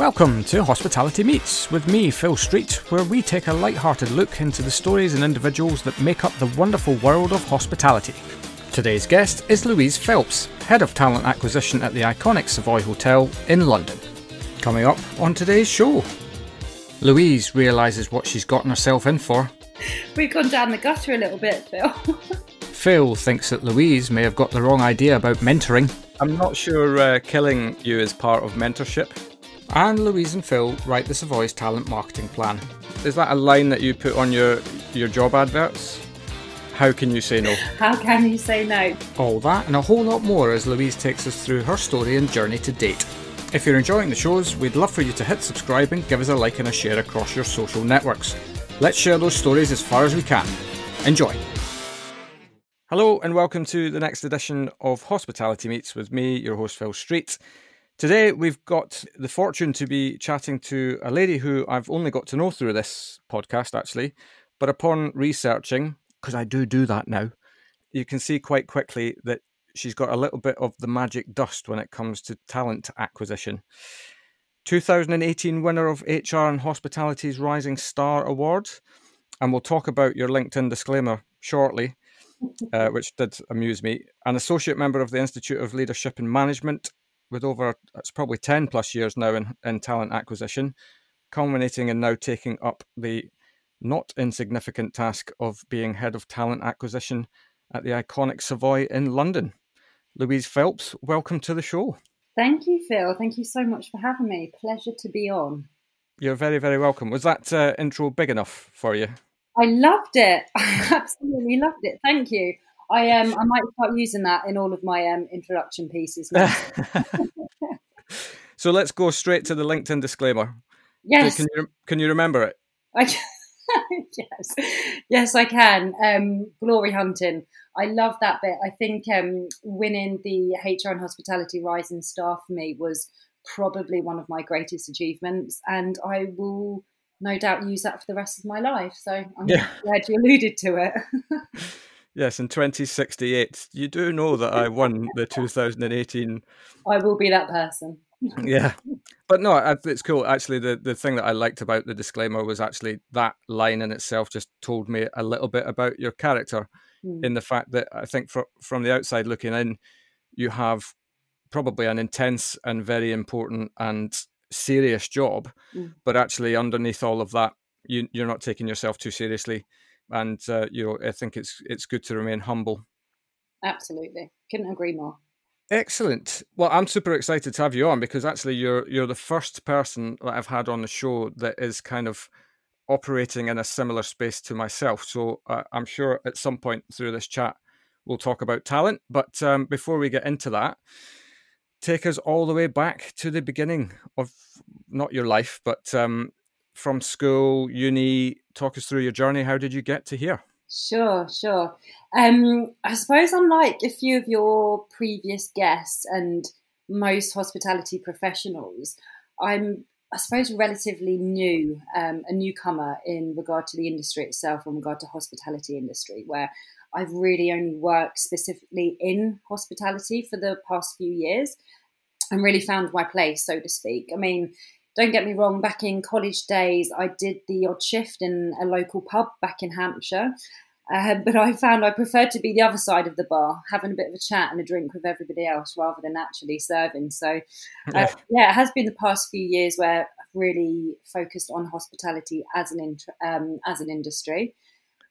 Welcome to Hospitality Meets with me, Phil Street, where we take a light-hearted look into the stories and individuals that make up the wonderful world of hospitality. Today's guest is Louise Phelps, Head of Talent Acquisition at the iconic Savoy Hotel in London. Coming up on today's show, Louise realises what she's gotten herself in for. We've gone down the gutter a little bit, Phil. Phil thinks that Louise may have got the wrong idea about mentoring. I'm not sure uh, killing you is part of mentorship. And Louise and Phil write the Savoy's talent marketing plan. Is that a line that you put on your, your job adverts? How can you say no? How can you say no? All that and a whole lot more as Louise takes us through her story and journey to date. If you're enjoying the shows, we'd love for you to hit subscribe and give us a like and a share across your social networks. Let's share those stories as far as we can. Enjoy. Hello, and welcome to the next edition of Hospitality Meets with me, your host, Phil Street. Today, we've got the fortune to be chatting to a lady who I've only got to know through this podcast, actually. But upon researching, because I do do that now, you can see quite quickly that she's got a little bit of the magic dust when it comes to talent acquisition. 2018 winner of HR in Hospitality's Rising Star Award. And we'll talk about your LinkedIn disclaimer shortly, uh, which did amuse me. An associate member of the Institute of Leadership and Management with over it's probably 10 plus years now in, in talent acquisition, culminating in now taking up the not insignificant task of being head of talent acquisition at the iconic Savoy in London. Louise Phelps, welcome to the show. Thank you, Phil. Thank you so much for having me. Pleasure to be on. You're very, very welcome. Was that uh, intro big enough for you? I loved it. I absolutely loved it. Thank you. I um I might start using that in all of my um introduction pieces. so let's go straight to the LinkedIn disclaimer. Yes. Can you can you remember it? I, yes, yes, I can. Um, glory hunting. I love that bit. I think um, winning the HR in Hospitality Rising Star for me was probably one of my greatest achievements, and I will no doubt use that for the rest of my life. So I'm yeah. glad you alluded to it. Yes, in 2068. You do know that I won the 2018. I will be that person. yeah. But no, it's cool. Actually, the, the thing that I liked about the disclaimer was actually that line in itself just told me a little bit about your character mm. in the fact that I think for, from the outside looking in, you have probably an intense and very important and serious job. Mm. But actually, underneath all of that, you, you're not taking yourself too seriously and uh, you know I think it's it's good to remain humble. Absolutely, couldn't agree more. Excellent. Well, I'm super excited to have you on because actually you're you're the first person that I've had on the show that is kind of operating in a similar space to myself. So uh, I'm sure at some point through this chat we'll talk about talent. But um, before we get into that, take us all the way back to the beginning of not your life, but um, from school, uni. Talk us through your journey. How did you get to here? Sure, sure. Um, I suppose unlike a few of your previous guests and most hospitality professionals, I'm, I suppose, relatively new, um, a newcomer in regard to the industry itself, in regard to hospitality industry, where I've really only worked specifically in hospitality for the past few years and really found my place, so to speak. I mean, don't get me wrong, back in college days, I did the odd shift in a local pub back in Hampshire. Uh, but I found I preferred to be the other side of the bar, having a bit of a chat and a drink with everybody else rather than actually serving. So, uh, yeah. yeah, it has been the past few years where I've really focused on hospitality as an int- um, as an industry.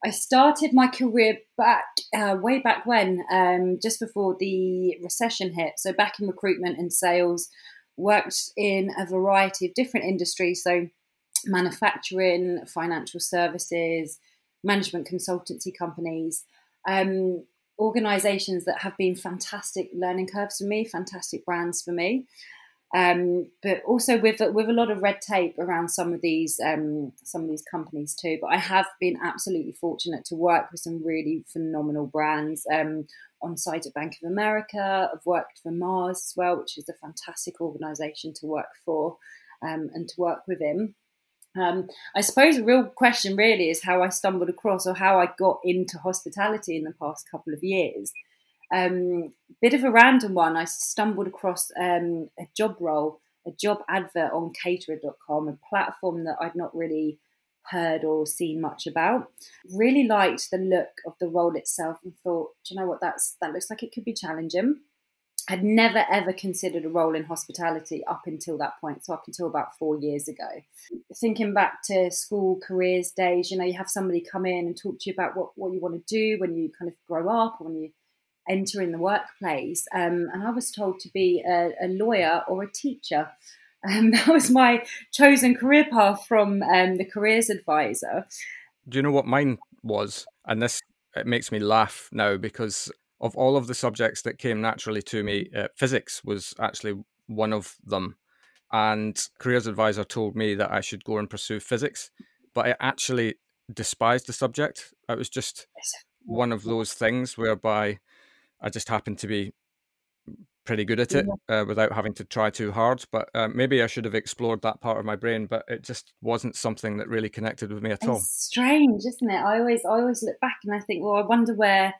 I started my career back uh, way back when, um, just before the recession hit. So back in recruitment and sales, worked in a variety of different industries, so manufacturing, financial services, management consultancy companies, um, organizations that have been fantastic learning curves for me, fantastic brands for me. Um, but also with with a lot of red tape around some of these um, some of these companies too. But I have been absolutely fortunate to work with some really phenomenal brands. Um, on site at Bank of America. I've worked for Mars as well, which is a fantastic organisation to work for um, and to work with him. Um, I suppose the real question really is how I stumbled across or how I got into hospitality in the past couple of years. Um, bit of a random one. I stumbled across um, a job role a job advert on caterer.com, a platform that I'd not really heard or seen much about. Really liked the look of the role itself and thought, do you know what, that's that looks like it could be challenging. I'd never ever considered a role in hospitality up until that point, so up until about four years ago. Thinking back to school careers days, you know, you have somebody come in and talk to you about what, what you want to do when you kind of grow up or when you enter in the workplace. Um, and I was told to be a, a lawyer or a teacher. Um, that was my chosen career path from um, the careers advisor. Do you know what mine was? And this it makes me laugh now because of all of the subjects that came naturally to me, uh, physics was actually one of them. And careers advisor told me that I should go and pursue physics, but I actually despised the subject. It was just one of those things whereby I just happened to be pretty good at it uh, without having to try too hard. But uh, maybe I should have explored that part of my brain, but it just wasn't something that really connected with me at it's all. Strange, isn't it? I always, I always look back and I think, well, I wonder where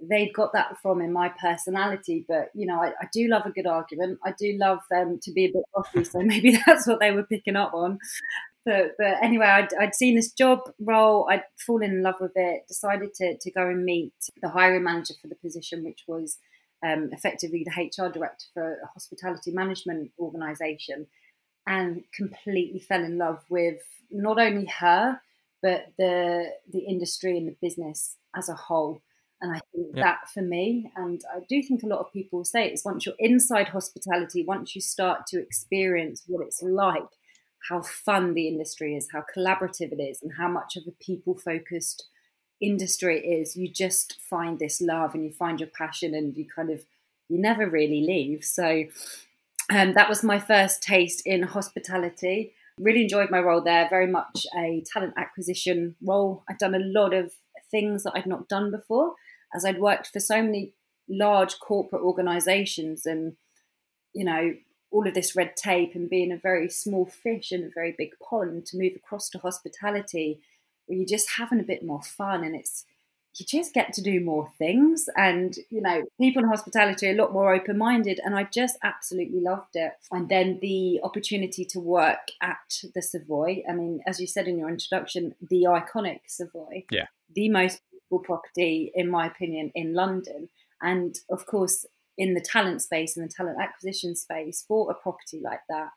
they'd got that from in my personality. But you know, I, I do love a good argument. I do love um, to be a bit bossy, so maybe that's what they were picking up on. But, but anyway, I'd, I'd seen this job role. I'd fallen in love with it. Decided to to go and meet the hiring manager for the position, which was um, effectively the HR director for a hospitality management organisation, and completely fell in love with not only her but the the industry and the business as a whole. And I think that for me, and I do think a lot of people say it's once you're inside hospitality, once you start to experience what it's like, how fun the industry is, how collaborative it is, and how much of a people focused industry it is, you just find this love and you find your passion and you kind of, you never really leave. So um, that was my first taste in hospitality. Really enjoyed my role there, very much a talent acquisition role. I'd done a lot of things that I'd not done before as I'd worked for so many large corporate organizations and, you know, all of this red tape and being a very small fish in a very big pond to move across to hospitality where you're just having a bit more fun and it's you just get to do more things. And you know people in hospitality are a lot more open-minded and i just absolutely loved it. And then the opportunity to work at the savoy. I mean as you said in your introduction the iconic savoy. Yeah. The most beautiful property, in my opinion, in London. And of course, in the talent space and the talent acquisition space for a property like that,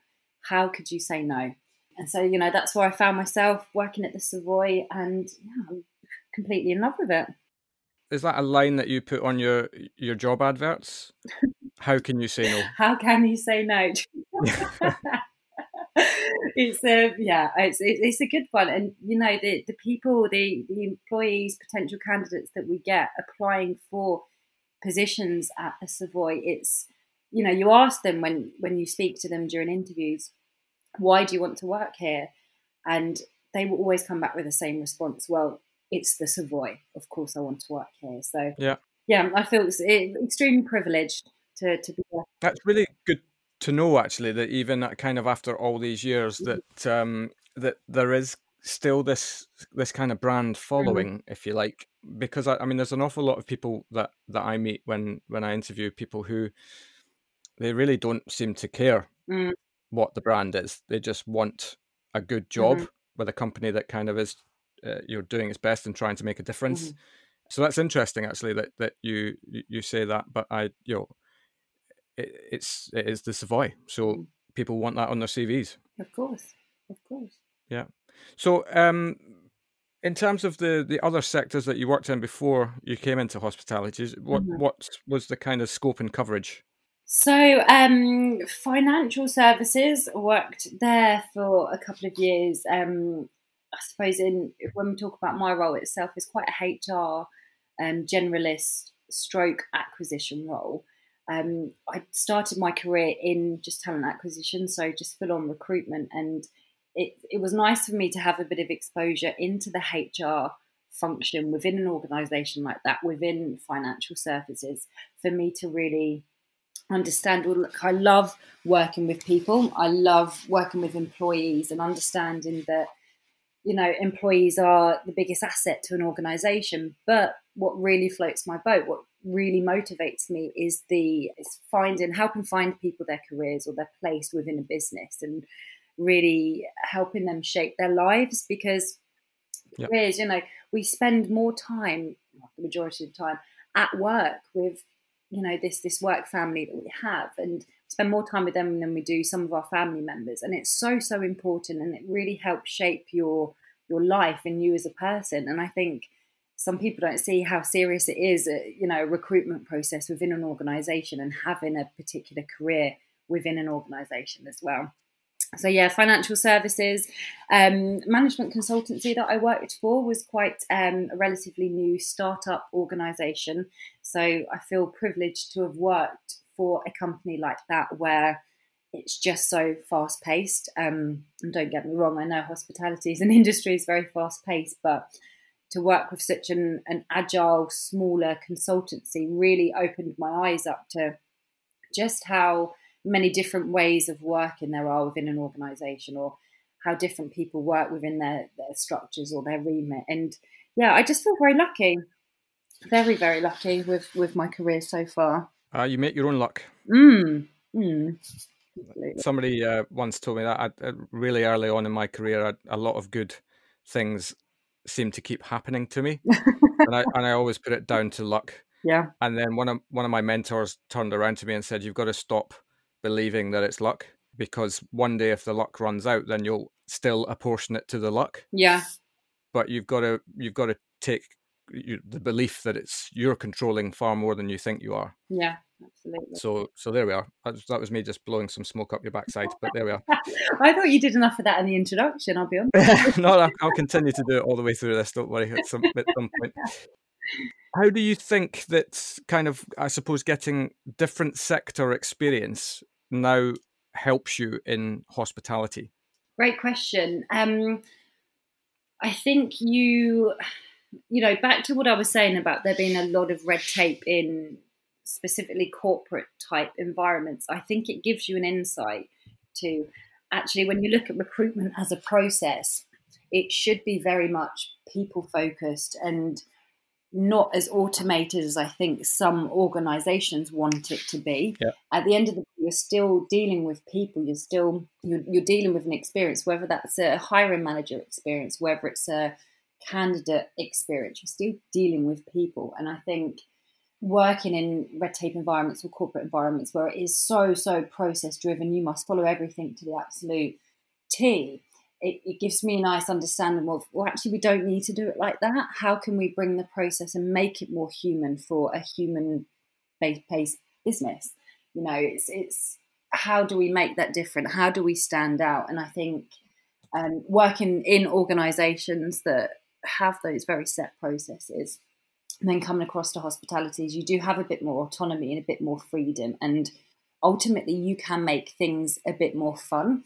how could you say no? And so, you know, that's where I found myself working at the Savoy and yeah, I'm completely in love with it. Is that a line that you put on your your job adverts? How can you say no? How can you say no? it's a yeah, it's it's a good one, and you know the the people, the the employees, potential candidates that we get applying for positions at the Savoy, it's you know you ask them when when you speak to them during interviews, why do you want to work here, and they will always come back with the same response. Well, it's the Savoy. Of course, I want to work here. So yeah, yeah, I feel it's extremely privileged to to be there. That's really good to know actually that even that kind of after all these years mm-hmm. that um, that there is still this this kind of brand mm-hmm. following, mm-hmm. if you like, because I, I, mean, there's an awful lot of people that that I meet when when I interview people who they really don't seem to care mm. What the brand is. They just want a good job mm-hmm. with a company that kind of is uh, you're doing its best and trying to make a difference. Mm-hmm. So that's interesting, actually, that that you you say that. But I, you know, it, it's it is the Savoy, so mm. people want that on their CVs. Of course, of course. Yeah. So, um, in terms of the the other sectors that you worked in before you came into hospitality, what mm-hmm. what was the kind of scope and coverage? So, um, financial services worked there for a couple of years. Um, I suppose in when we talk about my role itself, it's quite a HR um, generalist stroke acquisition role. Um, I started my career in just talent acquisition, so just full on recruitment, and it it was nice for me to have a bit of exposure into the HR function within an organisation like that, within financial services, for me to really understand. Look, I love working with people. I love working with employees and understanding that you know employees are the biggest asset to an organisation. But what really floats my boat, what really motivates me is the is finding helping find people their careers or their place within a business and really helping them shape their lives because yep. careers, you know, we spend more time, the majority of the time, at work with you know this this work family that we have and spend more time with them than we do some of our family members and it's so so important and it really helps shape your your life and you as a person and i think some people don't see how serious it is, uh, you know, a recruitment process within an organization and having a particular career within an organization as well. So yeah, financial services, um, management consultancy that I worked for was quite um, a relatively new startup organisation. So I feel privileged to have worked for a company like that where it's just so fast paced. Um, and don't get me wrong, I know hospitality as an industry is very fast paced, but to work with such an, an agile, smaller consultancy really opened my eyes up to just how many different ways of working there are within an organization or how different people work within their, their structures or their remit. And yeah, I just feel very lucky, very, very lucky with, with my career so far. Uh, you make your own luck. Mm. Mm. Somebody uh, once told me that I, uh, really early on in my career, I, a lot of good things seem to keep happening to me, and I and I always put it down to luck. Yeah. And then one of one of my mentors turned around to me and said, "You've got to stop believing that it's luck because one day if the luck runs out, then you'll still apportion it to the luck. Yeah. But you've got to you've got to take you, the belief that it's you're controlling far more than you think you are. Yeah, absolutely. So so there we are. That was, that was me just blowing some smoke up your backside, but there we are. I thought you did enough of that in the introduction. I'll be honest. no, I'll, I'll, continue to do it all the way through this. Don't worry. At some at some point. How do you think that kind of I suppose getting different sector experience now helps you in hospitality? Great question. Um, I think you you know, back to what I was saying about there being a lot of red tape in specifically corporate type environments, I think it gives you an insight to actually when you look at recruitment as a process, it should be very much people focused and not as automated as I think some organizations want it to be. Yeah. At the end of the day, you're still dealing with people. You're still you're, you're dealing with an experience, whether that's a hiring manager experience, whether it's a candidate experience. You're still dealing with people. And I think working in red tape environments or corporate environments where it is so, so process driven, you must follow everything to the absolute T. It, it, gives me a nice understanding of, well, actually, we don't need to do it like that. How can we bring the process and make it more human for a human based business? You know, it's, it's how do we make that different? How do we stand out? And I think um, working in organizations that have those very set processes. And then coming across to hospitalities, you do have a bit more autonomy and a bit more freedom. And ultimately, you can make things a bit more fun.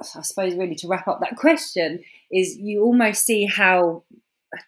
I suppose, really, to wrap up that question, is you almost see how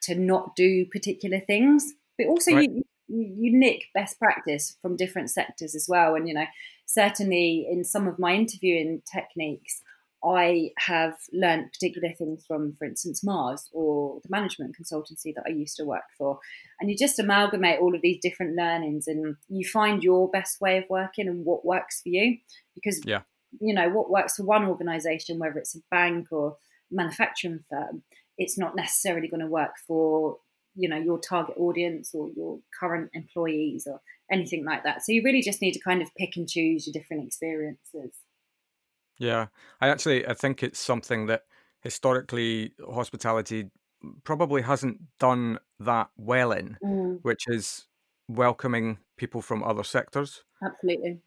to not do particular things, but also right. you, you nick best practice from different sectors as well. And, you know, certainly in some of my interviewing techniques, I have learned particular things from, for instance, Mars or the management consultancy that I used to work for. And you just amalgamate all of these different learnings and you find your best way of working and what works for you. Because, yeah. You know, what works for one organization, whether it's a bank or manufacturing firm, it's not necessarily going to work for, you know, your target audience or your current employees or anything like that. So you really just need to kind of pick and choose your different experiences. Yeah, I actually I think it's something that historically hospitality probably hasn't done that well in, mm. which is welcoming people from other sectors. Absolutely.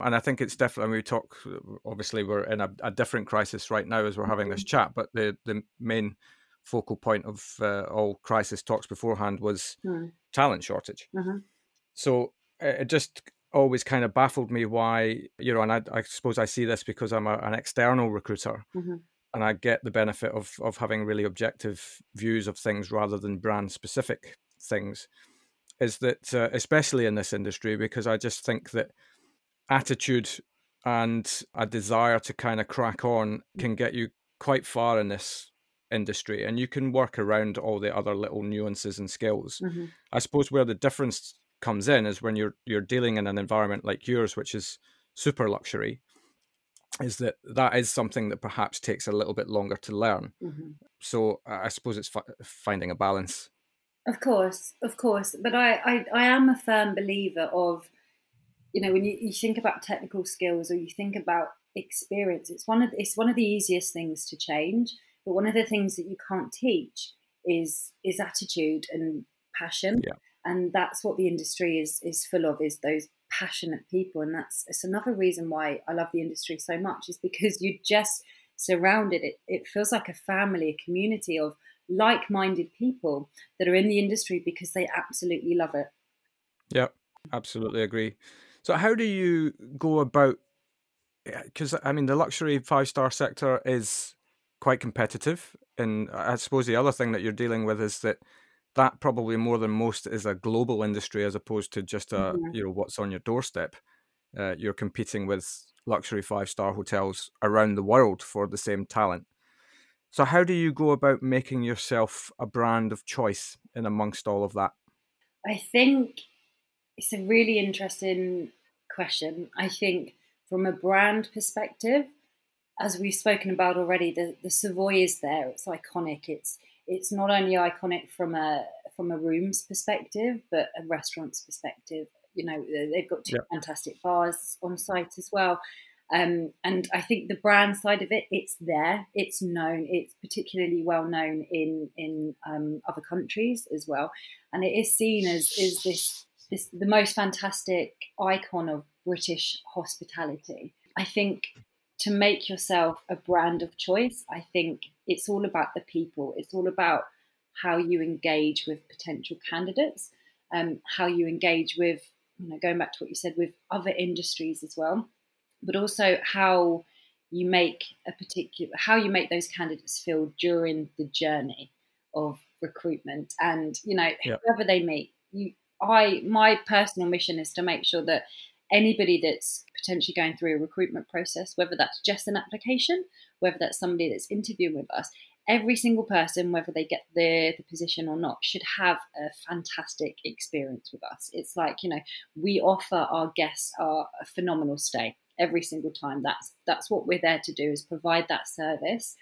And I think it's definitely we talk. Obviously, we're in a, a different crisis right now as we're having this mm-hmm. chat. But the the main focal point of uh, all crisis talks beforehand was mm. talent shortage. Uh-huh. So it just always kind of baffled me why you know and i, I suppose i see this because i'm a, an external recruiter mm-hmm. and i get the benefit of of having really objective views of things rather than brand specific things is that uh, especially in this industry because i just think that attitude and a desire to kind of crack on can get you quite far in this industry and you can work around all the other little nuances and skills mm-hmm. i suppose where the difference comes in is when you're you're dealing in an environment like yours, which is super luxury, is that that is something that perhaps takes a little bit longer to learn. Mm-hmm. So I suppose it's fi- finding a balance. Of course, of course, but I, I I am a firm believer of, you know, when you, you think about technical skills or you think about experience, it's one of it's one of the easiest things to change. But one of the things that you can't teach is is attitude and passion. Yeah. And that's what the industry is is full of is those passionate people. And that's it's another reason why I love the industry so much, is because you just surrounded it it feels like a family, a community of like-minded people that are in the industry because they absolutely love it. Yeah, absolutely agree. So how do you go about because I mean the luxury five star sector is quite competitive, and I suppose the other thing that you're dealing with is that that probably more than most is a global industry as opposed to just a mm-hmm. you know what's on your doorstep. Uh, you're competing with luxury five star hotels around the world for the same talent. So how do you go about making yourself a brand of choice in amongst all of that? I think it's a really interesting question. I think from a brand perspective, as we've spoken about already, the, the Savoy is there. It's iconic. It's it's not only iconic from a from a room's perspective, but a restaurant's perspective. You know, they've got two fantastic bars on site as well. Um, and I think the brand side of it, it's there, it's known, it's particularly well known in in um, other countries as well, and it is seen as is this this the most fantastic icon of British hospitality. I think to make yourself a brand of choice, I think it's all about the people. It's all about how you engage with potential candidates, um, how you engage with, you know, going back to what you said, with other industries as well, but also how you make a particular, how you make those candidates feel during the journey of recruitment. And, you know, yep. whoever they meet, you, I, my personal mission is to make sure that anybody that's potentially going through a recruitment process, whether that's just an application, whether that's somebody that's interviewing with us, every single person, whether they get the, the position or not, should have a fantastic experience with us. It's like, you know, we offer our guests our, a phenomenal stay every single time. That's that's what we're there to do is provide that service.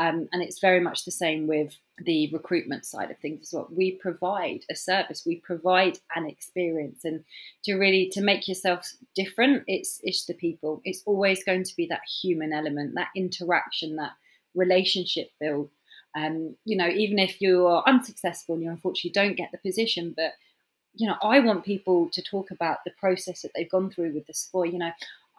Um, and it's very much the same with the recruitment side of things as well. We provide a service, we provide an experience, and to really to make yourself different, it's it's the people. It's always going to be that human element, that interaction, that relationship build. Um, you know, even if you are unsuccessful and you unfortunately don't get the position, but you know, I want people to talk about the process that they've gone through with the Savoy. You know,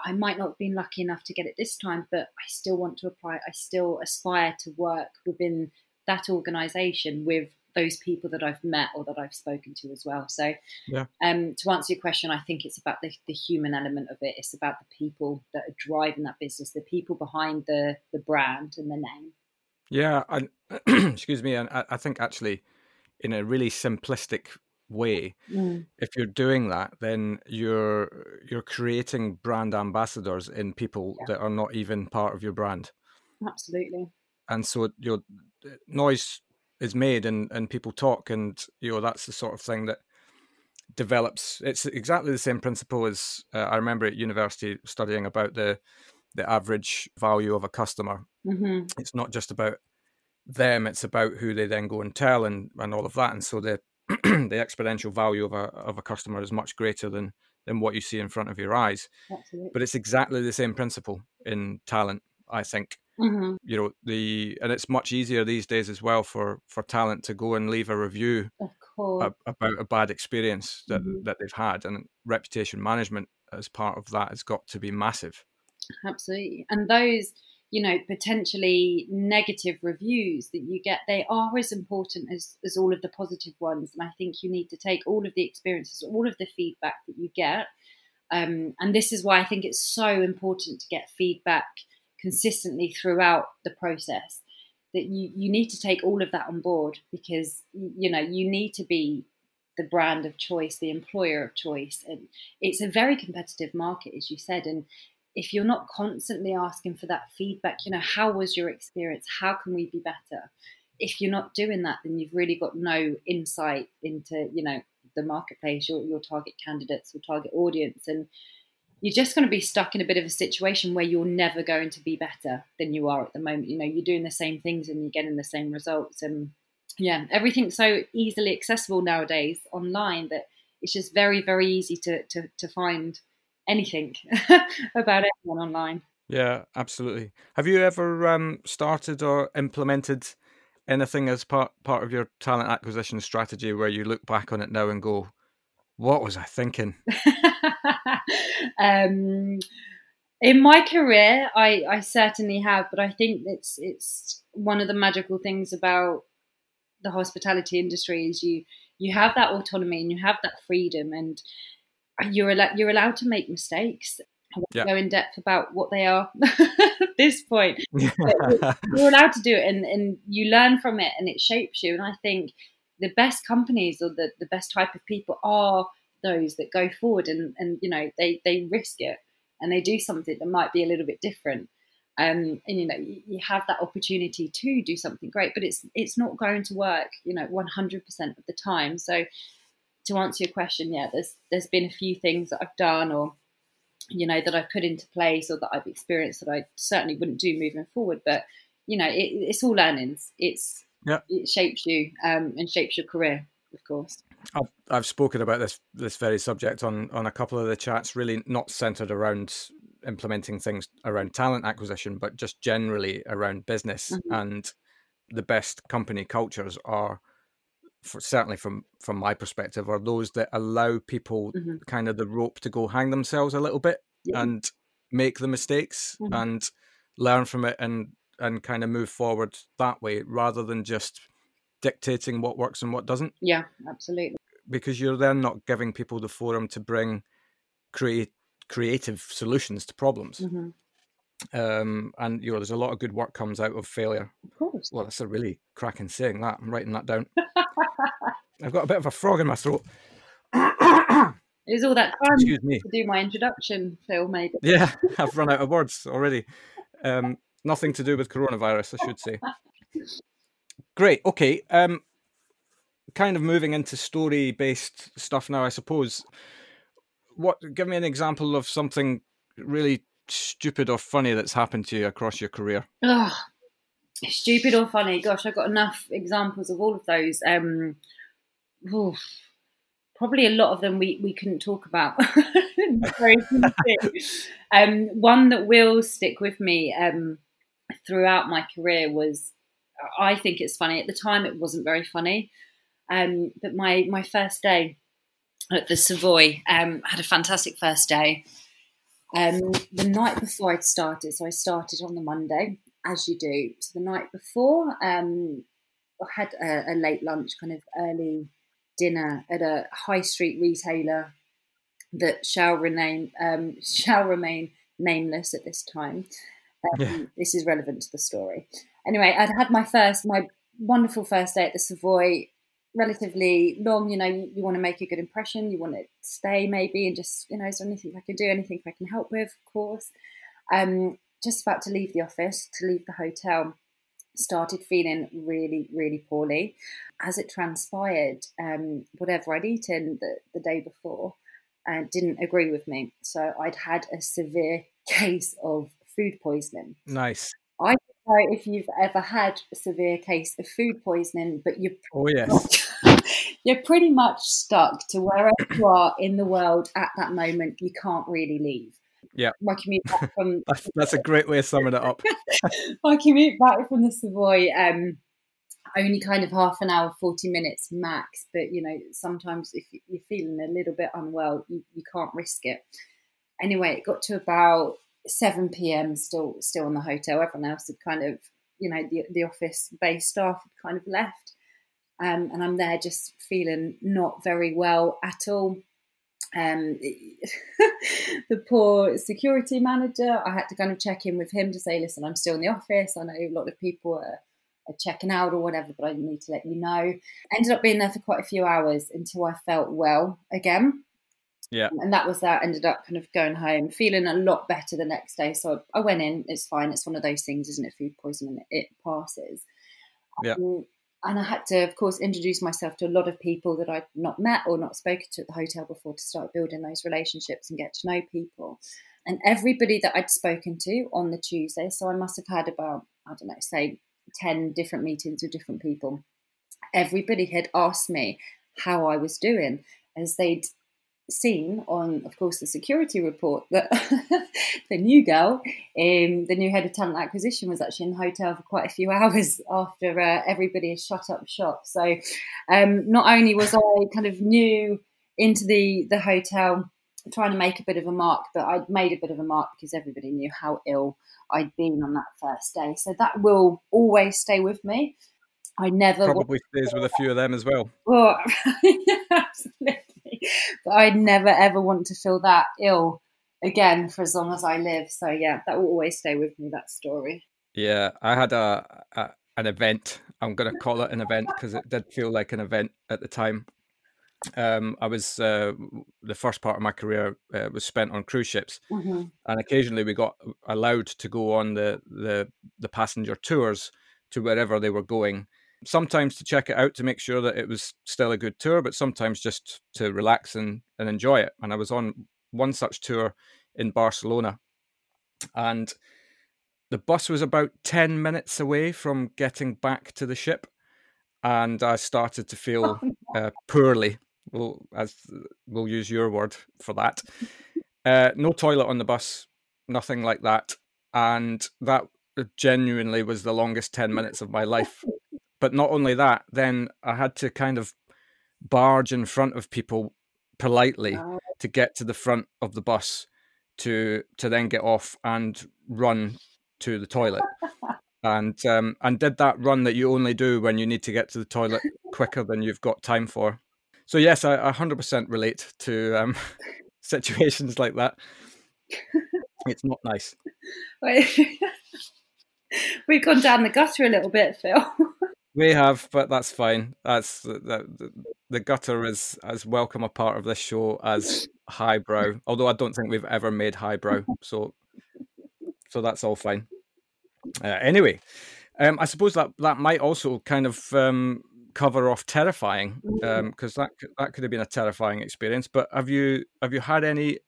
I might not have been lucky enough to get it this time, but I still want to apply. I still aspire to work within that organisation with those people that I've met or that I've spoken to as well. So, yeah. um, to answer your question, I think it's about the, the human element of it. It's about the people that are driving that business, the people behind the the brand and the name. Yeah, and excuse me, and I, I think actually, in a really simplistic way mm. if you're doing that then you're you're creating brand ambassadors in people yeah. that are not even part of your brand absolutely and so your noise is made and and people talk and you know that's the sort of thing that develops it's exactly the same principle as uh, i remember at university studying about the the average value of a customer mm-hmm. it's not just about them it's about who they then go and tell and and all of that and so the the exponential value of a of a customer is much greater than than what you see in front of your eyes. Absolutely. But it's exactly the same principle in talent, I think. Mm-hmm. You know the and it's much easier these days as well for for talent to go and leave a review a, about a bad experience that mm-hmm. that they've had, and reputation management as part of that has got to be massive. Absolutely, and those you know potentially negative reviews that you get they are as important as, as all of the positive ones. And i think you need to take all of the experiences all of the feedback that you get. Um, and this is why i think it's so important to get feedback consistently throughout the process that you, you need to take all of that on board because you know you need to be the brand of choice the employer of choice. And it's a very competitive market as you said and if you're not constantly asking for that feedback, you know, how was your experience? How can we be better? If you're not doing that, then you've really got no insight into, you know, the marketplace, your your target candidates, your target audience, and you're just going to be stuck in a bit of a situation where you're never going to be better than you are at the moment. You know, you're doing the same things and you're getting the same results. And yeah, everything's so easily accessible nowadays online that it's just very, very easy to to, to find anything about anyone online. Yeah, absolutely. Have you ever um, started or implemented anything as part part of your talent acquisition strategy where you look back on it now and go, "What was I thinking?" um, in my career, I, I certainly have, but I think it's it's one of the magical things about the hospitality industry is you you have that autonomy and you have that freedom and you're allowed you're allowed to make mistakes. I won't yeah. go in depth about what they are at this point. you're allowed to do it and, and you learn from it and it shapes you. And I think the best companies or the, the best type of people are those that go forward and, and you know they, they risk it and they do something that might be a little bit different. Um, and you know you, you have that opportunity to do something great, but it's it's not going to work, you know, 100% of the time. So to answer your question, yeah, there's there's been a few things that I've done or you know that I've put into place or that I've experienced that I certainly wouldn't do moving forward. But you know, it, it's all learnings. It's yeah. it shapes you um, and shapes your career, of course. I've, I've spoken about this this very subject on on a couple of the chats, really not centered around implementing things around talent acquisition, but just generally around business. Mm-hmm. And the best company cultures are, for, certainly from from my perspective, are those that allow people mm-hmm. kind of the rope to go hang themselves a little bit yeah. and make the mistakes mm-hmm. and learn from it and and kind of move forward that way rather than just dictating what works and what doesn't. Yeah, absolutely. Because you're then not giving people the forum to bring create creative solutions to problems. Mm-hmm. Um, and you know, there's a lot of good work comes out of failure. Of course. Well, that's a really cracking saying that. I'm writing that down. I've got a bit of a frog in my throat. Is all that time Excuse me. to do my introduction, Phil? Maybe. Yeah, I've run out of words already. Um, nothing to do with coronavirus, I should say. Great. Okay. Um, kind of moving into story-based stuff now, I suppose. What? Give me an example of something really stupid or funny that's happened to you across your career. Oh, stupid or funny? Gosh, I've got enough examples of all of those. Um, oof, probably a lot of them we, we couldn't talk about. um, one that will stick with me um, throughout my career was I think it's funny. At the time, it wasn't very funny. Um, but my my first day at the Savoy um, had a fantastic first day. Um, the night before I'd started, so I started on the Monday, as you do. So the night before, um, I had a, a, late lunch, kind of early dinner at a high street retailer that shall remain um, shall remain nameless at this time. Um, yeah. This is relevant to the story anyway, I'd had my first, my wonderful first day at the Savoy, relatively long. You know, you, you want to make a good impression, you want to stay maybe, and just, you know, is there anything I can do, anything I can help with, of course. Um, just about to leave the office, to leave the hotel, started feeling really, really poorly. As it transpired, um, whatever I'd eaten the, the day before uh, didn't agree with me. So I'd had a severe case of food poisoning. Nice. I don't know if you've ever had a severe case of food poisoning, but you're oh yes, you're pretty much stuck to wherever you are in the world at that moment. You can't really leave. Yeah, my commute back from that's, that's, a great way of summing it up. my commute back from the Savoy, um, only kind of half an hour, forty minutes max. But you know, sometimes if you're feeling a little bit unwell, you, you can't risk it. Anyway, it got to about 7 p.m. still still in the hotel. Everyone else had kind of, you know, the the office based staff had kind of left, um, and I'm there just feeling not very well at all. Um, the poor security manager, I had to kind of check in with him to say, listen, I'm still in the office. I know a lot of people are, are checking out or whatever, but I need to let you know. Ended up being there for quite a few hours until I felt well again. Yeah. And that was that. Ended up kind of going home, feeling a lot better the next day. So I went in. It's fine. It's one of those things, isn't it? Food poisoning. It passes. Yeah. Um, and I had to, of course, introduce myself to a lot of people that I'd not met or not spoken to at the hotel before to start building those relationships and get to know people. And everybody that I'd spoken to on the Tuesday, so I must have had about, I don't know, say 10 different meetings with different people. Everybody had asked me how I was doing as they'd seen on, of course, the security report that the new girl, um, the new head of talent acquisition, was actually in the hotel for quite a few hours after uh, everybody had shut up shop. So, um, not only was I kind of new into the the hotel, trying to make a bit of a mark, but I'd made a bit of a mark because everybody knew how ill I'd been on that first day. So that will always stay with me. I never probably stays with a few of them as well. Well, absolutely but I'd never ever want to feel that ill again for as long as I live. So yeah, that will always stay with me. That story. Yeah, I had a, a an event. I'm going to call it an event because it did feel like an event at the time. Um, I was uh, the first part of my career uh, was spent on cruise ships, mm-hmm. and occasionally we got allowed to go on the the, the passenger tours to wherever they were going sometimes to check it out to make sure that it was still a good tour, but sometimes just to relax and, and enjoy it. And I was on one such tour in Barcelona, and the bus was about 10 minutes away from getting back to the ship. And I started to feel oh, uh, poorly. We'll, as we'll use your word for that. Uh, no toilet on the bus, nothing like that. And that genuinely was the longest 10 minutes of my life but not only that, then I had to kind of barge in front of people politely oh. to get to the front of the bus to to then get off and run to the toilet. and um, and did that run that you only do when you need to get to the toilet quicker than you've got time for. So yes, I, 100% relate to um, situations like that. It's not nice. We've gone down the gutter a little bit, Phil. We have, but that's fine. That's the, the, the gutter is as welcome a part of this show as highbrow. Although I don't think we've ever made highbrow, so so that's all fine. Uh, anyway, um, I suppose that that might also kind of um, cover off terrifying because um, that that could have been a terrifying experience. But have you have you had any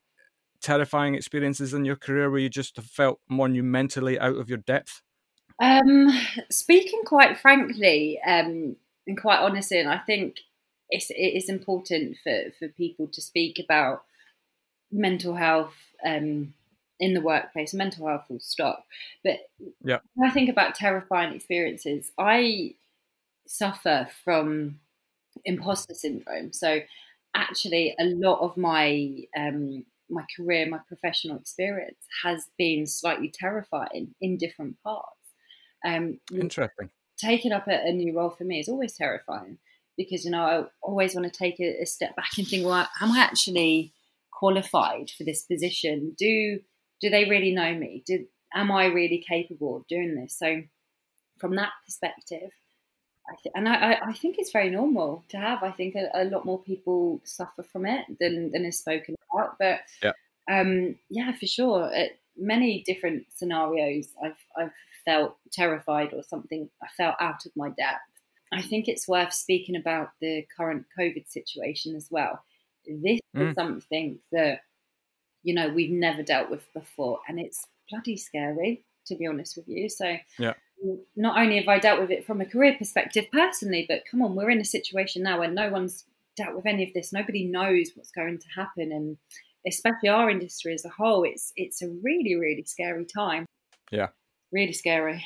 terrifying experiences in your career where you just felt monumentally out of your depth? Um, speaking quite frankly um, and quite honestly, and I think it's, it is important for, for people to speak about mental health um, in the workplace, mental health full stop. But yeah. when I think about terrifying experiences, I suffer from imposter syndrome. So actually, a lot of my um, my career, my professional experience has been slightly terrifying in different parts. Um, Interesting. Taking up a, a, new role for me is always terrifying because you know I always want to take a, a step back and think, well, am I actually qualified for this position? Do do they really know me? Do am I really capable of doing this? So from that perspective, I th- and I, I, think it's very normal to have. I think a, a, lot more people suffer from it than, than is spoken about. But yeah, um, yeah, for sure. At many different scenarios, I've I've felt terrified or something, I felt out of my depth. I think it's worth speaking about the current COVID situation as well. This mm. is something that, you know, we've never dealt with before, and it's bloody scary, to be honest with you. So, yeah. not only have I dealt with it from a career perspective personally, but come on, we're in a situation now where no one's dealt with any of this. Nobody knows what's going to happen, and especially our industry as a whole, it's it's a really really scary time. Yeah, really scary.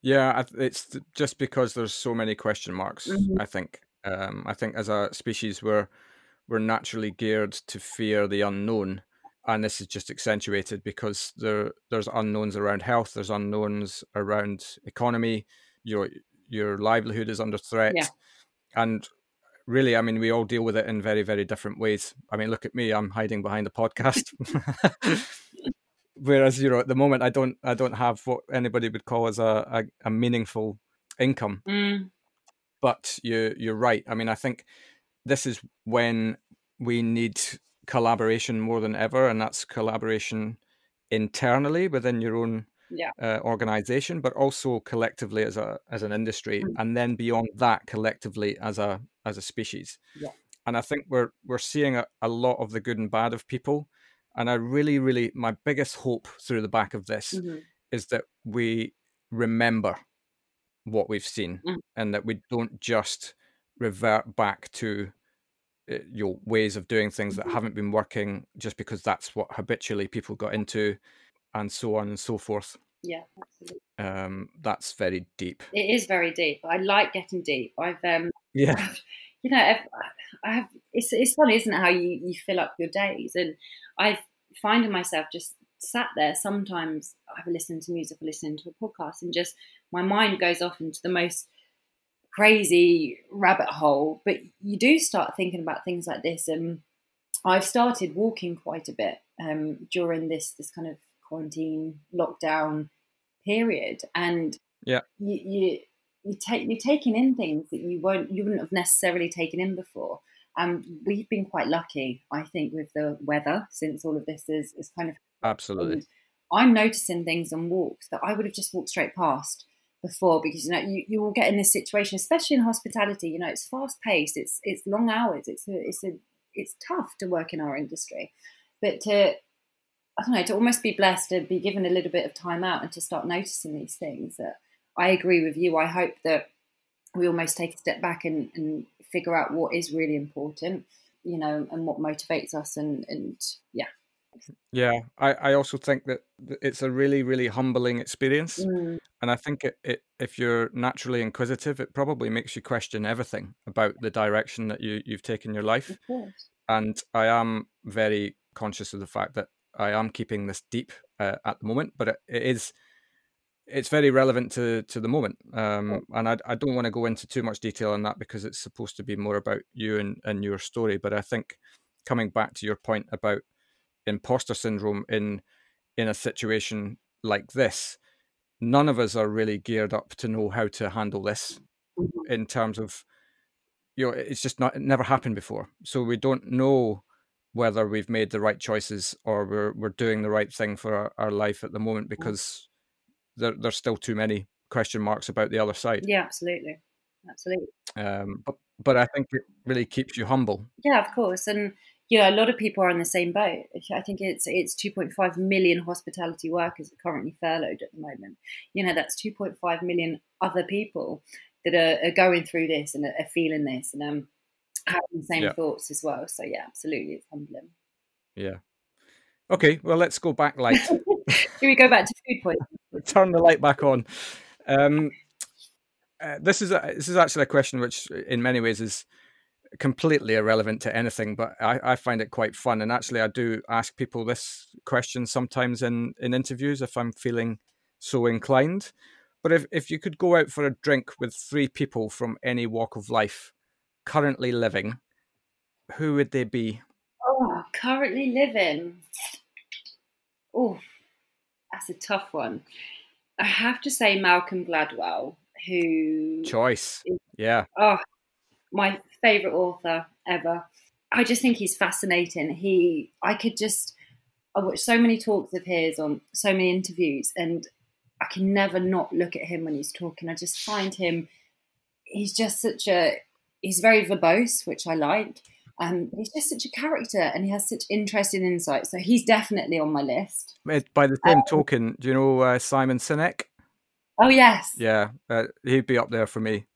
Yeah, it's just because there's so many question marks. Mm-hmm. I think. Um, I think as a species, we're we're naturally geared to fear the unknown, and this is just accentuated because there there's unknowns around health, there's unknowns around economy, your your livelihood is under threat, yeah. and really, I mean, we all deal with it in very very different ways. I mean, look at me, I'm hiding behind the podcast. whereas you know at the moment I don't I don't have what anybody would call as a a, a meaningful income. Mm. But you you're right. I mean, I think this is when we need collaboration more than ever, and that's collaboration internally within your own yeah. uh, organization, but also collectively as a as an industry, Mm. and then beyond that, collectively as a as a species. Yeah. And I think we're we're seeing a, a lot of the good and bad of people. And I really, really, my biggest hope through the back of this Mhm. is that we remember what we've seen Mm. and that we don't just revert back to uh, your ways of doing things that Mhm. haven't been working just because that's what habitually people got into and so on and so forth Yeah, absolutely. um that's very deep It is very deep. I like getting deep. I've um yeah you know, I've, I have. It's it's funny, isn't it, how you you fill up your days? And I find myself just sat there. Sometimes I've listened to music, or listening to a podcast, and just my mind goes off into the most crazy rabbit hole. But you do start thinking about things like this, and I've started walking quite a bit um, during this this kind of quarantine lockdown period, and Yeah. you, you you take you're taking in things that you won't you wouldn't have necessarily taken in before. Um, we've been quite lucky, I think, with the weather since all of this is, is kind of. absolutely And I'm noticing things on walks that I would have just walked straight past before because you know you, you will get in this situation, especially in hospitality. You know, it's fast paced, it's it's long hours, it's a, it's a it's tough to work in our industry, but to I don't know to almost be blessed to be given a little bit of time out and to start noticing these things. That I agree with you. I hope that we almost take a step back and, and figure out what is really important, you know, and what motivates us, and and yeah. yeah i i also think that it's a really really humbling experience. Mm, and i think it, it if you're naturally inquisitive it probably makes you question everything about the direction that you you've taken your life. And I am very conscious of the fact that I am keeping this deep uh, at the moment, but it, it is it's very relevant to to the moment, um, and I, I don't want to go into too much detail on that because it's supposed to be more about you and, and your story. But I think coming back to your point about imposter syndrome in in a situation like this, none of us are really geared up to know how to handle this Mhm. in terms of you know it's just not it never happened before so we don't know whether we've made the right choices or we're we're doing the right thing for our, our life at the moment because there, there's still too many question marks about the other side Yeah, absolutely, absolutely. um but but i think it really keeps you humble Yeah, of course, and yeah, a lot of people are in the same boat. I think it's it's 2.5 million hospitality workers are currently furloughed at the moment. You know, that's 2.5 million other people that are, are going through this and are, are feeling this and um having the same Yeah. thoughts as well. So yeah, absolutely, it's humbling. yeah okay well let's go back light Should we go back to food poisoning? turn the light back on. Um, uh, this is a, this is actually a question which, in many ways, is completely irrelevant to anything, but I, I find it quite fun. And actually, I do ask people this question sometimes in in interviews if I'm feeling so inclined. But if if you could go out for a drink with three people from any walk of life currently living, who would they be? Oh, currently living. Oh, that's a tough one. I have to say Malcolm Gladwell, who Choice. Yeah. oh, my favorite author ever. I just think he's fascinating. He, I could just, I watch so many talks of his on so many interviews, and I can never not look at him when he's talking. I just find him, he's just such a, he's very verbose, which I like. Um, he's just such a character, and he has such interesting insights. So he's definitely on my list. By the same token, do you know uh, Simon Sinek? Oh yes, Yeah, uh, he'd be up there for me.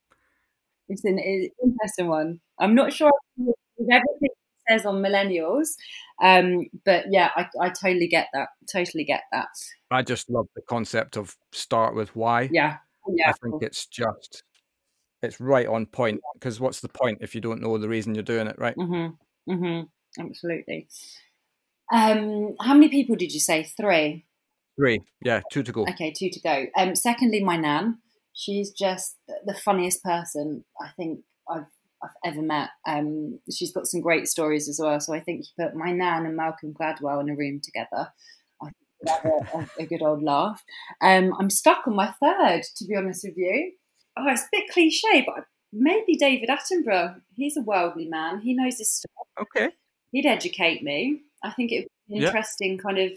It's an, it's an interesting one. I'm not sure with everything it says on millennials, um, but yeah, I, I totally get that. Totally get that. I just love the concept of start with why. Yeah, yeah. I think it's just it's right on point because what's the point if you don't know the reason you're doing it, right? Mm-hmm. Mm-hmm. Absolutely. Um, how many people did you say? Three. Three, yeah, two to go. Okay, two to go. Um, secondly, my nan. She's just the funniest person I think I've I've ever met. Um, she's got some great stories as well. So I think you put my nan and Malcolm Gladwell in a room together. I think we'd have a, a, a good old laugh. Um, I'm stuck on my third, to be honest with you. Oh, it's a bit cliche, but maybe David Attenborough. He's a worldly man. He knows his stuff. Okay. He'd educate me. I think it would be an Yeah. interesting kind of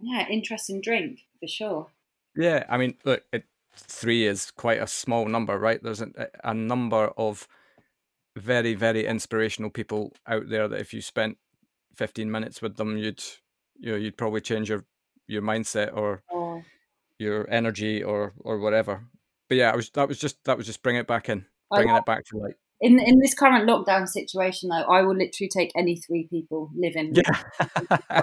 yeah, interesting drink for sure. Yeah, I mean, look, it, three is quite a small number, right? There's a, a number of very, very inspirational people out there that if you spent 15 minutes with them, you'd you know you'd probably change your your mindset or oh. your energy or or whatever. But yeah, I was that was just that was just bring it back in, bringing it back to like In in this current lockdown situation, though, I will literally take any three people living. Yeah.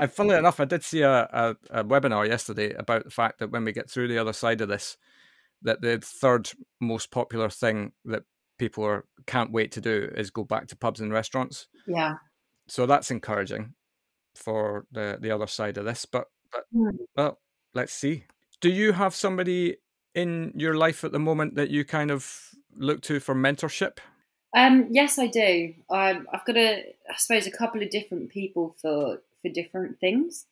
I, funnily enough, I did see a, a, a webinar yesterday about the fact that when we get through the other side of this, that the third most popular thing that people are can't wait to do is go back to pubs and restaurants. Yeah. So that's encouraging for the the other side of this. But but mm. well, let's see. Do you have somebody in your life at the moment that you kind of look to for mentorship? Um, yes, I do. Um, I've got a, I suppose, a couple of different people for for different things,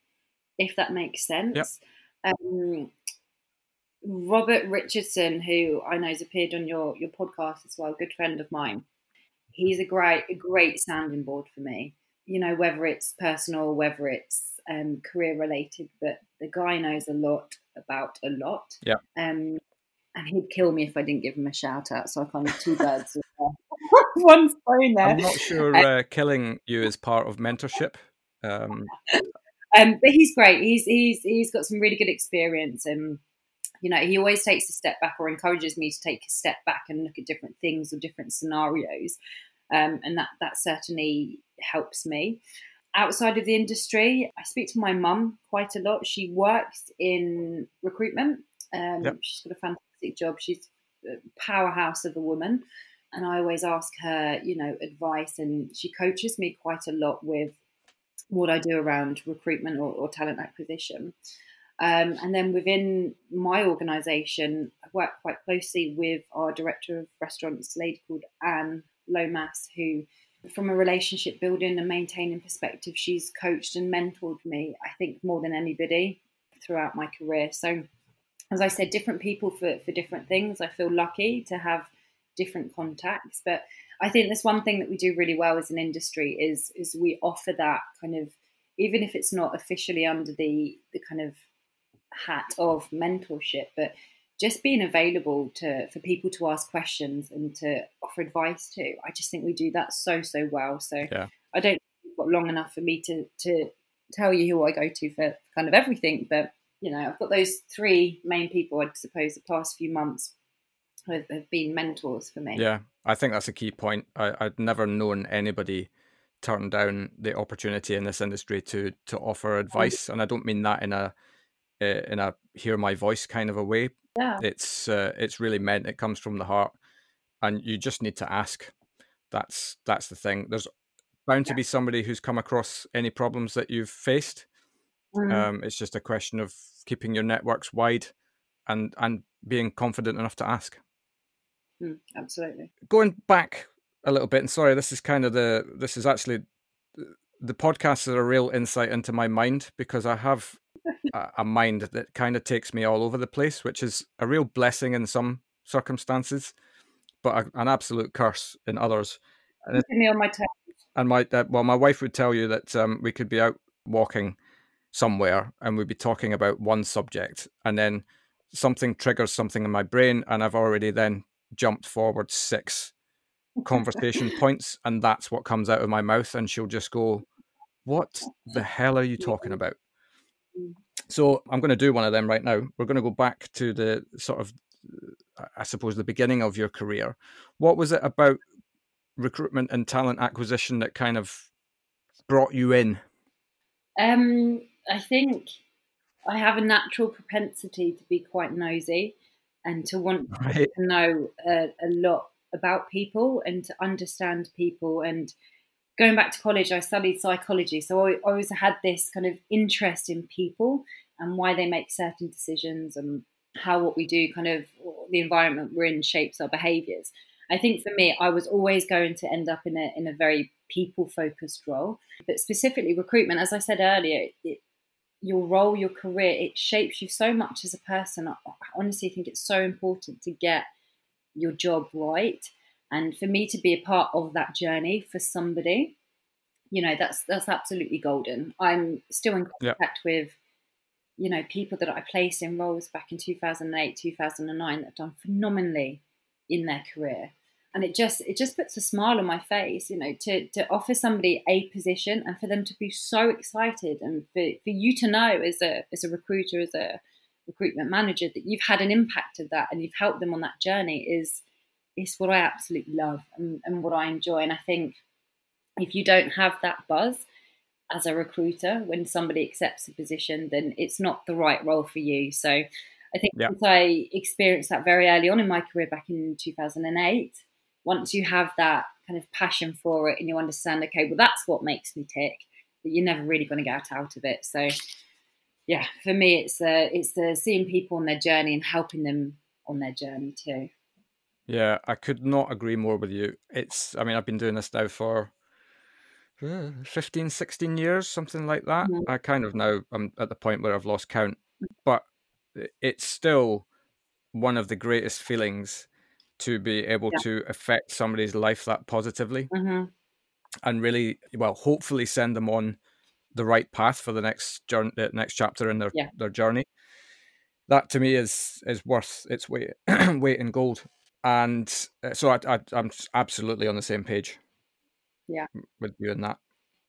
if that makes sense. Yep. Um, Robert Richardson, who I know has appeared on your your podcast as well, a good friend of mine. He's a great a great sounding board for me. You know, whether it's personal, whether it's um, career related, but the guy knows a lot about a lot. Yeah. Um, and he'd kill me if I didn't give him a shout out. So I kind of two birds with one stone there. I'm not sure uh, killing you is part of mentorship. Um, um, but he's great. He's he's he's got some really good experience, and you know he always takes a step back or encourages me to take a step back and look at different things or different scenarios, um, and that that certainly helps me outside of the industry, I speak to my mum quite a lot. She works in recruitment. Um, yep. She's got a fantastic job. She's a powerhouse of a woman. And I always ask her, you know, advice, and she coaches me quite a lot with what I do around recruitment or, or talent acquisition. Um, and then within my organisation, I work quite closely with our director of restaurants, a lady called Anne Lomas, who from a relationship building and maintaining perspective, she's coached and mentored me, I think, more than anybody throughout my career. So, as I said, different people for, for different things. I feel lucky to have different contacts. But I think that's one thing that we do really well as an industry is is we offer that kind of even if it's not officially under the the kind of hat of mentorship, but just being available to for people to ask questions and to offer advice to. I just think we do that so so well. So yeah. I don't got long enough for me to to tell you who I go to for kind of everything, but you know I've got those three main people. I suppose the past few months have, have been mentors for me. Yeah, I think that's a key point. I, I'd never known anybody turn down the opportunity in this industry to to offer advice, and I don't mean that in a eh, in a hear my voice kind of a way, yeah. It's uh, it's really meant. It comes from the heart, and you just need to ask. That's that's the thing. There's bound yeah. to be somebody who's come across any problems that you've faced. Mm. Um, it's just a question of keeping your networks wide, and and being confident enough to ask. Mm, absolutely. Going back a little bit, and sorry, this is kind of the this is actually the podcast is a real insight into my mind because I have a, mind that kind of takes me all over the place, which is a real blessing in some circumstances, but a, an absolute curse in others. And me on my toes. And my uh, well, my wife would tell you that um, we could be out walking somewhere and we'd be talking about one subject, and then something triggers something in my brain, and I've already then jumped forward six conversation points, and that's what comes out of my mouth, and she'll just go, "What the hell are you talking about?" So I'm going to do one of them right now. We're going to go back to the sort of, I suppose, the beginning of your career. What was it about recruitment and talent acquisition that kind of brought you in? Um, I think I have a natural propensity to be quite nosy and to want right. to know a, a lot about people and to understand people and going back to college, I studied psychology, so I always had this kind of interest in people and why they make certain decisions and how what we do, kind of the environment we're in, shapes our behaviours. I think for me, I was always going to end up in a in a very people focused role, but specifically recruitment. As I said earlier, it, your role, your career, it shapes you so much as a person. I honestly think it's so important to get your job right and for me to be a part of that journey for somebody, you know, that's that's absolutely golden. I'm still in contact with you know, people that I placed in roles back in 2008, 2009 that have done phenomenally in their career. And it just it just puts a smile on my face, you know, to, to offer somebody a position and for them to be so excited and for, for you to know as a as a recruiter, as a recruitment manager that you've had an impact of that and you've helped them on that journey is is what I absolutely love and, and what I enjoy. And I think if you don't have that buzz as a recruiter when somebody accepts a position, then it's not the right role for you. So I think yeah. I experienced that very early on in my career back in 2008, once you have that kind of passion for it and you understand, okay, well, that's what makes me tick, but you're never really going to get out of it. So yeah, for me, it's the it's the seeing people on their journey and helping them on their journey too. Yeah, I could not agree more with you. It's, I mean, I've been doing this now for uh, 15, 16 years, something like that. Mm-hmm. I kind of now, I'm at the point where I've lost count, but it's still one of the greatest feelings to be able yeah. to affect somebody's life that positively mm-hmm. and really, well, hopefully send them on the right path for the next journey, the next chapter in their, yeah. their journey. That to me is is worth its weight weight in gold and uh, so I, I, I'm absolutely on the same page. Yeah, with you in that.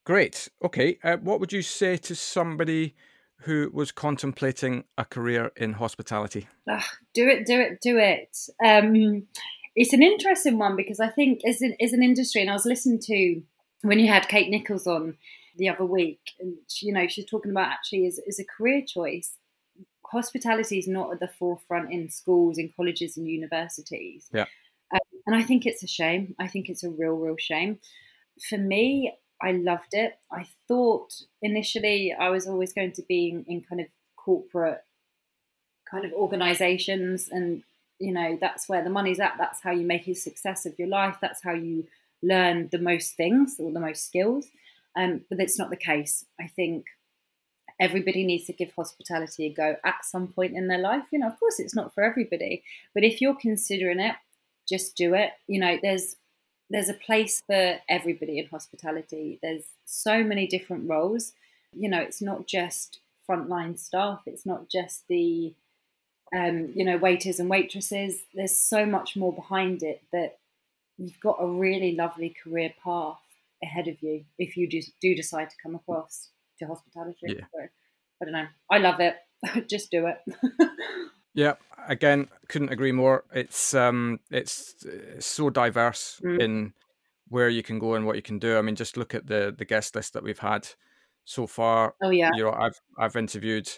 Great. Okay. Uh, what would you say to somebody who was contemplating a career in hospitality? Ugh, do it, do it, do it. Um, it's an interesting one because I think as an, as an industry, and I was listening to when you had Kate Nicholls on the other week, and she, you know she's talking about actually as, as a career choice hospitality is not at the forefront in schools, in colleges, and universities. Yeah. Um, and I think it's a shame. I think it's a real, real shame. For me, I loved it. I thought initially I was always going to be in, in kind of corporate kind of organizations and you know that's where the money's at that's how you make a success of your life that's how you learn the most things or the most skills um, but it's not the case i think everybody needs to give hospitality a go at some point in their life. You know, of course, it's not for everybody, but if you're considering it, just do it. You know, there's there's a place for everybody in hospitality. There's so many different roles. You know, it's not just frontline staff. It's not just the um, you know waiters and waitresses. There's so much more behind it that you've got a really lovely career path ahead of you if you do, do decide to come across to hospitality. Yeah. So, I don't know. I love it. Just do it. yeah. Again, couldn't agree more. It's um, it's, it's so diverse mm. in where you can go and what you can do. I mean, just look at the the guest list that we've had so far. Oh yeah. You know, I've I've interviewed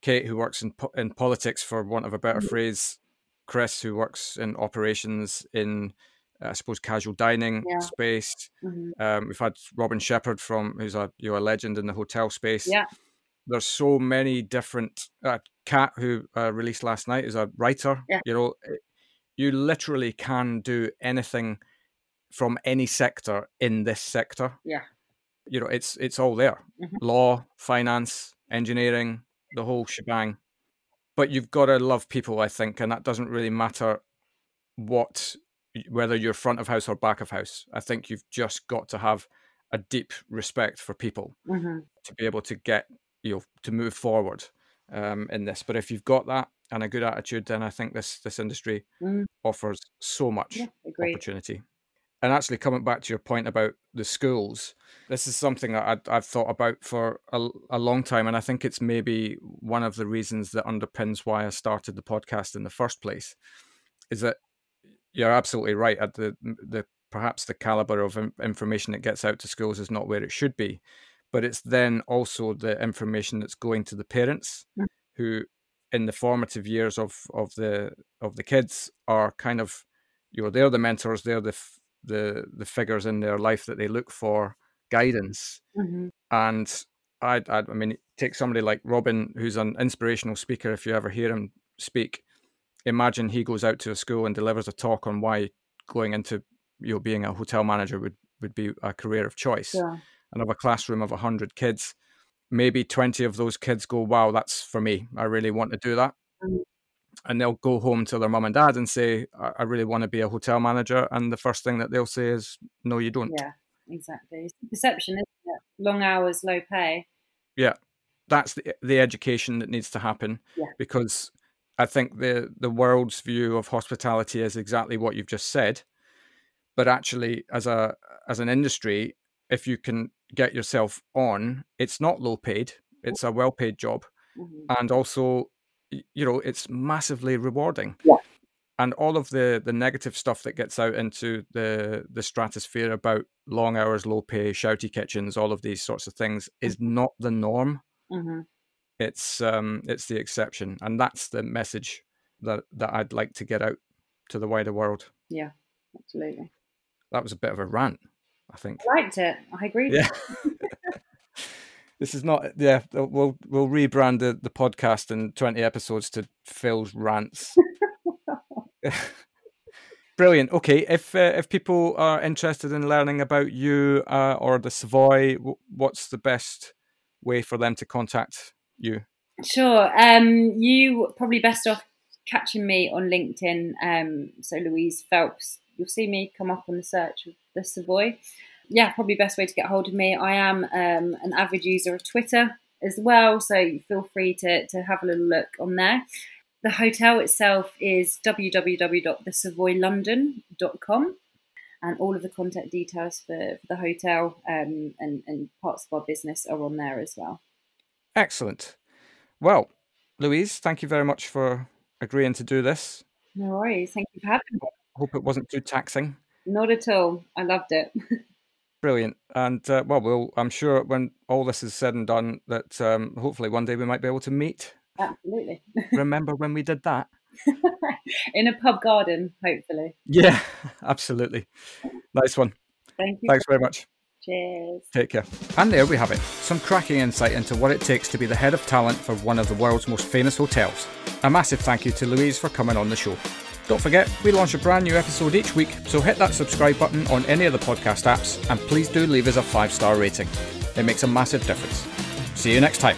Kate, who works in in politics, for want of a better mm. phrase. Chris, who works in operations in I suppose casual dining yeah. space. Mm-hmm. Um, we've had Robin Sheppard from who's a you know a legend in the hotel space. Yeah. There's so many different. Uh, Cat, who uh, released last night, is a writer. Yeah. You know, eh, you literally can do anything from any sector in this sector. Yeah. You know, it's it's all there. Mm-hmm. Law, finance, engineering, the whole shebang. But you've got to love people, I think, and that doesn't really matter what whether you're front of house or back of house. I think you've just got to have a deep respect for people mm-hmm. to be able to get you know to move forward um, in this. But if you've got that and a good attitude, then I think this this industry mm. offers so much yeah, opportunity. And actually, coming back to your point about the schools, this is something that i have thought about for a, a, long time, and I think it's maybe one of the reasons that underpins why I started the podcast in the first place. Is that you're absolutely right. At the the perhaps the caliber of information that gets out to schools is not where it should be, but it's then also the information that's going to the parents mm. who, in the formative years of of the of the kids, are kind of you know they're the mentors, they're the the the figures in their life that they look for guidance, mm-hmm. and I, I I mean take somebody like Robin, who's an inspirational speaker. If you ever hear him speak, imagine he goes out to a school and delivers a talk on why going into you know being a hotel manager would would be a career of choice. Yeah. and of a classroom of 100 kids maybe 20 of those kids go wow that's for me. I really want to do that. Mm. and they'll go home to their mum and dad and say i really want to be a hotel manager. And the first thing that they'll say is no you don't. Yeah exactly. It's perception isn't it? Long hours low pay. Yeah. That's the, the education that needs to happen Yeah. because I think the the world's view of hospitality is exactly what you've just said. But actually, as a as an industry, if you can get yourself on, it's not low paid; it's a well paid job, Mhm. and also, you know, it's massively rewarding. Yeah. And all of the the negative stuff that gets out into the the stratosphere about long hours, low pay, shouty kitchens, all of these sorts of things is not the norm Mhm. It's um it's the exception and that's the message that that i'd like to get out to the wider world Yeah, absolutely. that was a bit of a rant i think I liked it. I agree. yeah this is not yeah we'll we'll rebrand the, the podcast in 20 episodes to phil's rants brilliant okay if uh, if people are interested in learning about you uh, or the savoy w- what's the best way for them to contact you Sure. Um, you probably best off catching me on LinkedIn. Um, so Louise Phelps, you'll see me come up on the search of the Savoy. Yeah, probably best way to get hold of me. I am um, an avid user of Twitter as well, so feel free to to have a little look on there. The hotel itself is www.thesavoylondon.com and all of the contact details for, for the hotel um, and, and parts of our business are on there as well. Excellent. Well, Louise, thank you very much for agreeing to do this. No worries. Thank you for having me. Hope it wasn't too taxing. Not at all. I loved it. Brilliant. And uh, well, we'll, I'm sure when all this is said and done, that um, hopefully one day we might be able to meet. Absolutely. Remember when we did that? In a pub garden, hopefully. Yeah, absolutely. Nice one. Thank you. Thanks very much. Cheers. Take care. And there we have it some cracking insight into what it takes to be the head of talent for one of the world's most famous hotels. A massive thank you to Louise for coming on the show. Don't forget, we launch a brand new episode each week, so hit that subscribe button on any of the podcast apps and please do leave us a five star rating. It makes a massive difference. See you next time.